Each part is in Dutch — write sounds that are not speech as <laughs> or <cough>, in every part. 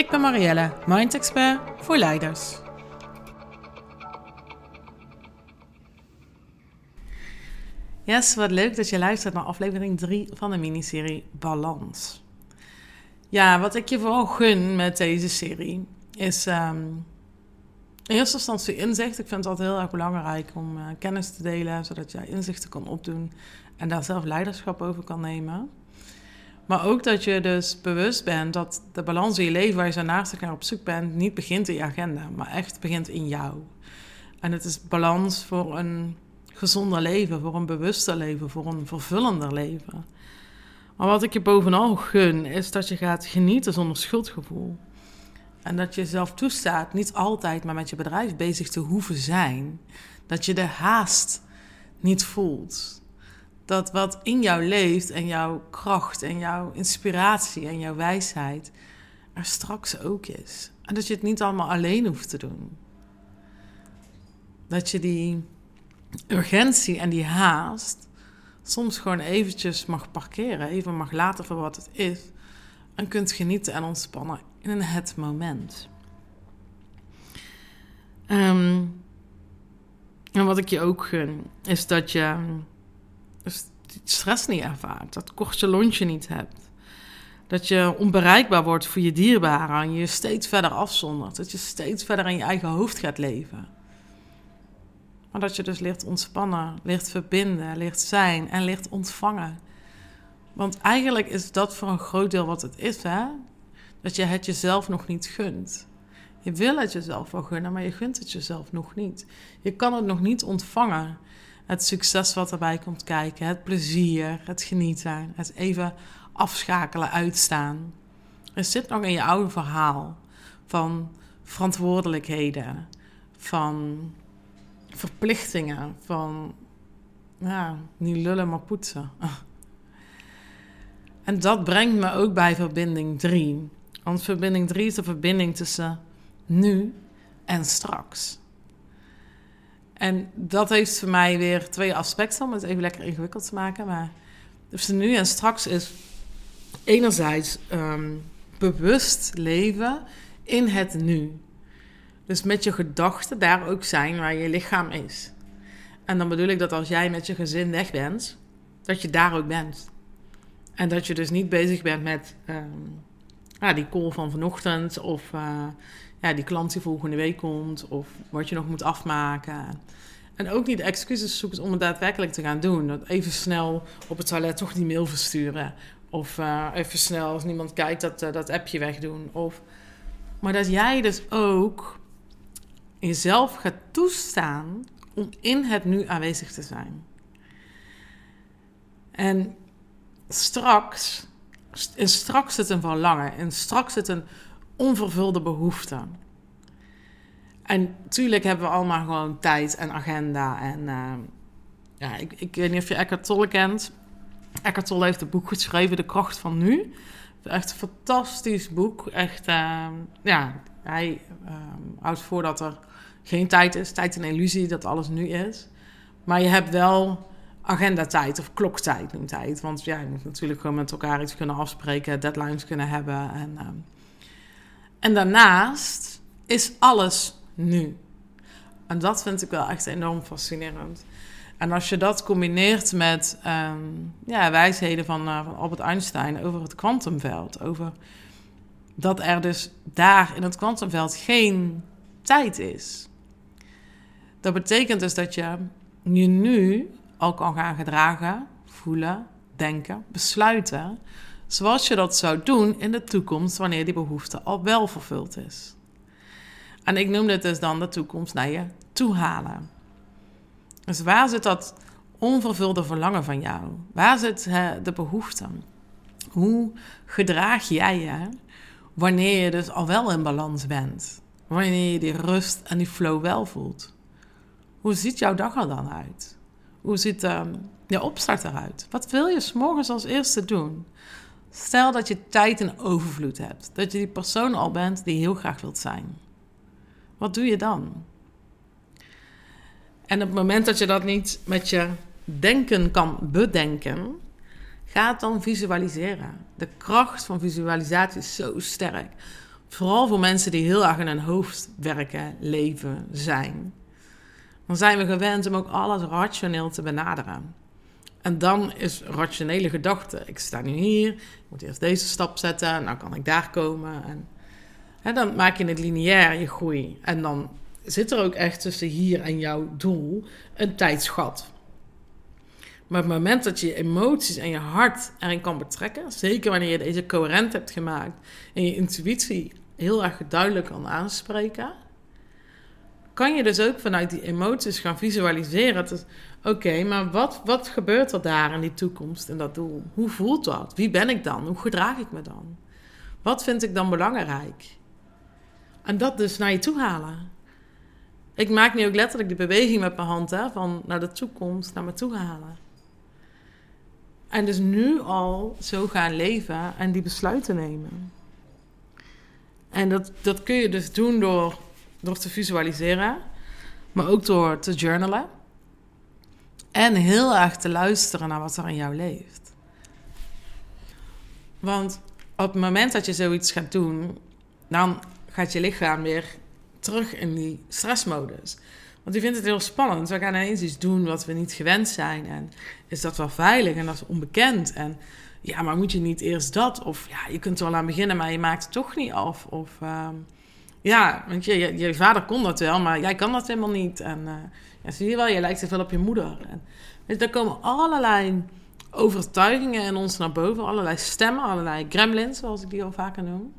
Ik ben Marielle, Mind Expert voor leiders. Yes, wat leuk dat je luistert naar aflevering 3 van de miniserie Balans. Ja, wat ik je vooral gun met deze serie is um, in eerste instantie inzicht. Ik vind het altijd heel erg belangrijk om uh, kennis te delen, zodat je inzichten kan opdoen en daar zelf leiderschap over kan nemen. Maar ook dat je dus bewust bent dat de balans in je leven waar je zo naast naar op zoek bent, niet begint in je agenda, maar echt begint in jou. En het is balans voor een gezonder leven, voor een bewuster leven, voor een vervullender leven. Maar wat ik je bovenal gun, is dat je gaat genieten zonder schuldgevoel. En dat je jezelf toestaat niet altijd maar met je bedrijf bezig te hoeven zijn. Dat je de haast niet voelt dat wat in jou leeft en jouw kracht en jouw inspiratie en jouw wijsheid er straks ook is. En dat je het niet allemaal alleen hoeft te doen. Dat je die urgentie en die haast soms gewoon eventjes mag parkeren, even mag laten voor wat het is. En kunt genieten en ontspannen in het moment. Ehm, en wat ik je ook gun, is dat je dus stress niet ervaart, dat kortje lontje niet hebt. Dat je onbereikbaar wordt voor je dierbaren en je steeds verder afzondert. Dat je steeds verder in je eigen hoofd gaat leven. Maar dat je dus leert ontspannen, leert verbinden, leert zijn en leert ontvangen. Want eigenlijk is dat voor een groot deel wat het is, hè? Dat je het jezelf nog niet gunt. Je wil het jezelf wel gunnen, maar je gunt het jezelf nog niet. Je kan het nog niet ontvangen het succes wat erbij komt kijken, het plezier, het genieten, het even afschakelen, uitstaan. Er zit nog in je oude verhaal van verantwoordelijkheden, van verplichtingen, van ja, niet lullen maar poetsen. <laughs> En dat brengt me ook bij verbinding 3. Want verbinding 3 is de verbinding tussen nu en straks. En dat heeft voor mij weer twee aspecten, om het even lekker ingewikkeld te maken. Maar dus nu en straks is enerzijds ehm, bewust leven in het nu. Dus met je gedachten daar ook zijn waar je lichaam is. En dan bedoel ik dat als jij met je gezin weg bent, dat je daar ook bent. En dat je dus niet bezig bent met um, die call van vanochtend of uh, ja, die klant die volgende week komt of wat je nog moet afmaken. En ook niet excuses zoekt om het daadwerkelijk te gaan doen. Dat even snel op het toilet toch die mail versturen. Of uh, even snel als niemand kijkt dat, uh, dat appje wegdoen. Of, maar dat jij dus ook jezelf gaat toestaan om in het nu aanwezig te zijn. En straks, en straks zit een verlangen en straks zit een onvervulde behoefte. En natuurlijk hebben we allemaal gewoon tijd en agenda. En uh, ja, ik, ik weet niet of je Eckhart Tolle kent. Eckhart Tolle heeft een boek geschreven, De Kracht van Nu. Echt een fantastisch boek. Echt, uh, ja, hij uh, houdt voor dat er geen tijd is. Tijd en illusie, dat alles nu is. Maar je hebt wel agendatijd of kloktijd noemt hij het. Want ja, je moet natuurlijk gewoon met elkaar iets kunnen afspreken, deadlines kunnen hebben. En, en daarnaast is alles nu. En dat vind ik wel echt enorm fascinerend. En als je dat combineert met um, ja, wijsheden van, uh, van Albert Einstein over het kwantumveld, over dat er dus daar in het kwantumveld geen tijd is. Dat betekent dus dat je je nu al kan gaan gedragen, voelen, denken, besluiten, zoals je dat zou doen in de toekomst wanneer die behoefte al wel vervuld is. En ik noem dit dus dan de toekomst naar je toe halen. Dus waar zit dat onvervulde verlangen van jou? Waar zit de behoefte? Hoe gedraag jij je Wanneer je dus al wel in balans bent. Wanneer je die rust en die flow wel voelt. Hoe ziet jouw dag er dan uit? Hoe ziet uh, je opstart eruit? Wat wil je s'morgens als eerste doen? Stel dat je tijd in overvloed hebt. Dat je die persoon al bent die heel graag wilt zijn. Wat doe je dan? En op het moment dat je dat niet met je denken kan bedenken, ga het dan visualiseren. De kracht van visualisatie is zo sterk. Vooral voor mensen die heel erg in hun hoofd werken, leven, zijn. Dan zijn we gewend om ook alles rationeel te benaderen. En dan is rationele gedachte. Ik sta nu hier, ik moet eerst deze stap zetten, nou kan ik daar komen. En, dan maak je het lineair, je groei. En dan zit er ook echt tussen hier en jouw doel een tijdschat. Maar op het moment dat je je emoties en je hart erin kan betrekken, zeker wanneer je deze coherent hebt gemaakt en je intuïtie heel erg duidelijk kan aanspreken, kan je dus ook vanuit die emoties gaan visualiseren. Oké, maar wat, wat gebeurt er daar in die toekomst en dat doel? Hoe voelt dat? Wie ben ik dan? Hoe gedraag ik me dan? Wat vind ik dan belangrijk? En dat dus naar je toe halen. Ik maak nu ook letterlijk de beweging met mijn hand hè, van naar de toekomst, naar me toe halen. En dus nu al zo gaan leven en die besluiten nemen. En dat, dat kun je dus doen door, door te visualiseren, maar ook door te journalen. En heel erg te luisteren naar wat er in jou leeft. Want op het moment dat je zoiets gaat doen, dan gaat je lichaam weer terug in die stressmodus. Want die vindt het heel spannend. We gaan ineens iets doen wat we niet gewend zijn. En is dat wel veilig en dat is onbekend. En ja, maar moet je niet eerst dat? Of ja, je kunt er wel aan beginnen, maar je maakt het toch niet af. Of uh, ja, want je, je, vader kon dat wel, maar jij kan dat helemaal niet. En uh, ja, zie je wel, je lijkt te veel op je moeder. En, dus daar komen allerlei overtuigingen in ons naar boven. Allerlei stemmen, allerlei gremlins, zoals ik die al vaker noem.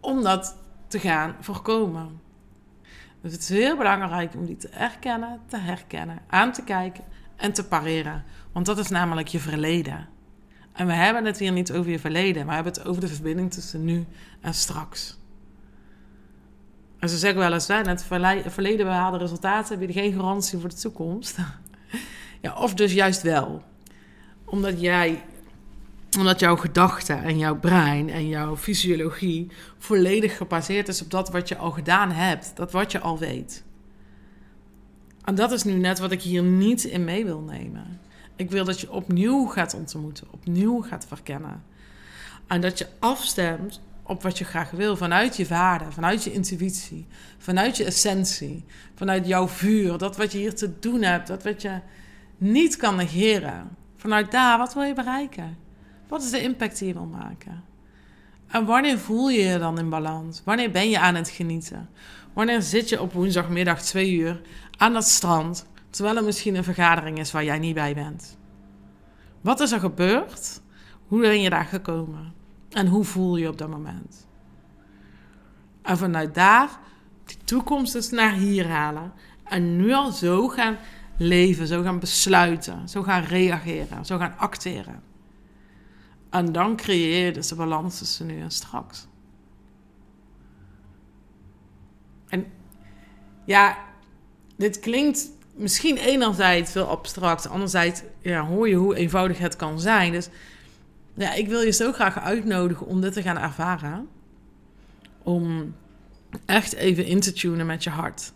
Om dat te gaan voorkomen. Dus het is heel belangrijk om die te erkennen, te herkennen, aan te kijken en te pareren. Want dat is namelijk je verleden. En we hebben het hier niet over je verleden, we hebben het over de verbinding tussen nu en straks. En ze zeggen wel eens, hè, het verleden behaalde resultaten bieden geen garantie voor de toekomst. <laughs> ja, of dus juist wel. Omdat jij omdat jouw gedachten en jouw brein en jouw fysiologie volledig gebaseerd is op dat wat je al gedaan hebt, dat wat je al weet. En dat is nu net wat ik hier niet in mee wil nemen. Ik wil dat je opnieuw gaat ontmoeten, opnieuw gaat verkennen. En dat je afstemt op wat je graag wil vanuit je waarde, vanuit je intuïtie, vanuit je essentie, vanuit jouw vuur, dat wat je hier te doen hebt, dat wat je niet kan negeren. Vanuit daar, wat wil je bereiken? Wat is de impact die je wil maken? En wanneer voel je je dan in balans? Wanneer ben je aan het genieten? Wanneer zit je op woensdagmiddag twee uur aan dat strand, terwijl er misschien een vergadering is waar jij niet bij bent? Wat is er gebeurd? Hoe ben je daar gekomen? En hoe voel je op dat moment? En vanuit daar die toekomst dus naar hier halen. En nu al zo gaan leven, zo gaan besluiten, zo gaan reageren, zo gaan acteren. En dan creëer je dus de balans tussen nu en straks. En ja, dit klinkt misschien enerzijds veel abstract, anderzijds ja, hoor je hoe eenvoudig het kan zijn. Dus ja, ik wil je zo graag uitnodigen om dit te gaan ervaren. Om echt even in te tunen met je hart.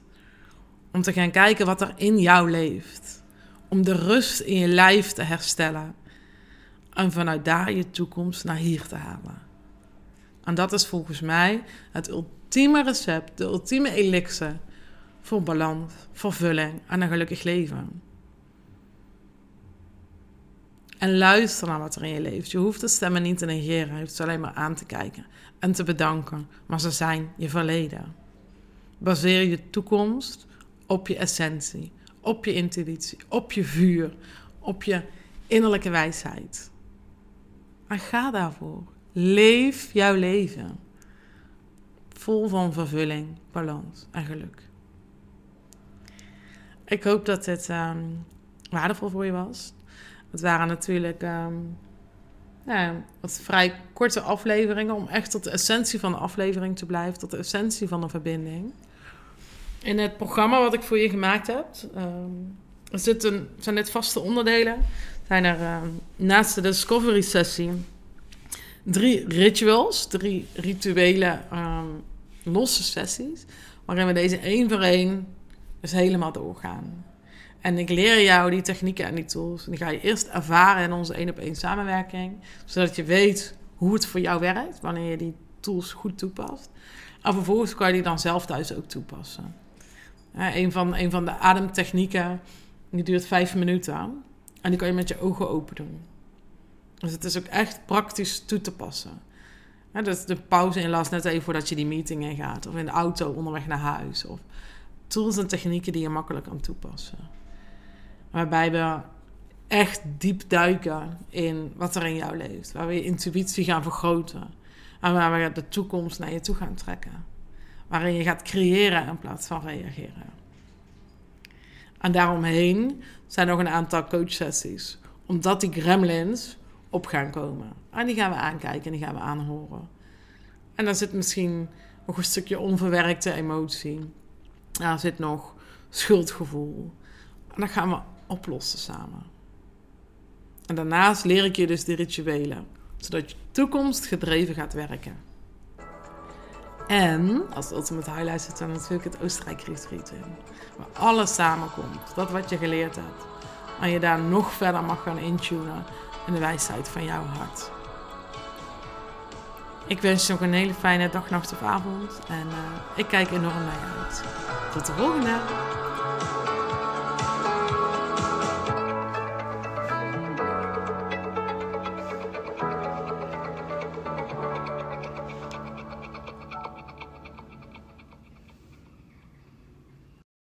Om te gaan kijken wat er in jou leeft. Om de rust in je lijf te herstellen. En vanuit daar je toekomst naar hier te halen. En dat is volgens mij het ultieme recept, de ultieme elixir voor balans, vervulling en een gelukkig leven. En luister naar wat er in je leeft. Je hoeft de stemmen niet te negeren, je hoeft ze alleen maar aan te kijken en te bedanken, maar ze zijn je verleden. Baseer je toekomst op je essentie, op je intuïtie, op je vuur, op je innerlijke wijsheid. Maar ga daarvoor. Leef jouw leven. Vol van vervulling, balans en geluk. Ik hoop dat dit um, waardevol voor je was. Het waren natuurlijk um, ja, wat vrij korte afleveringen om echt tot de essentie van de aflevering te blijven, tot de essentie van de verbinding. In het programma wat ik voor je gemaakt heb, um, zitten, zijn dit vaste onderdelen. Zijn er ehm, naast de discovery sessie drie rituals, drie rituele ehm, losse sessies, waarin we deze één voor één dus helemaal doorgaan. En ik leer jou die technieken en die tools. En die ga je eerst ervaren in onze één op één samenwerking. Zodat je weet hoe het voor jou werkt, wanneer je die tools goed toepast. En vervolgens kan je die dan zelf thuis ook toepassen. een, van, een van de ademtechnieken, die duurt vijf minuten. En die kan je met je ogen open doen. Dus het is ook echt praktisch toe te passen. Ja, dus de pauze inlast net even voordat je die meeting in gaat. Of in de auto onderweg naar huis. Of tools en technieken die je makkelijk kan toepassen. Waarbij we echt diep duiken in wat er in jou leeft. Waar we je intuïtie gaan vergroten. En waar we de toekomst naar je toe gaan trekken. Waarin je gaat creëren in plaats van reageren. En daaromheen zijn nog een aantal coachsessies. Omdat die gremlins op gaan komen. En die gaan we aankijken en die gaan we aanhoren. En dan zit misschien nog een stukje onverwerkte emotie. Daar zit nog schuldgevoel. En dat gaan we oplossen samen. En daarnaast leer ik je dus de rituelen, zodat je toekomst gedreven gaat werken. En als ultimate highlight zit dan natuurlijk het Oostenrijk Retreat in. Waar alles samenkomt. Dat wat je geleerd hebt. En je daar nog verder mag gaan intunen in de wijsheid van jouw hart. Ik wens je nog een hele fijne dag, nacht of avond. En uh, ik kijk enorm naar je uit. Tot de volgende!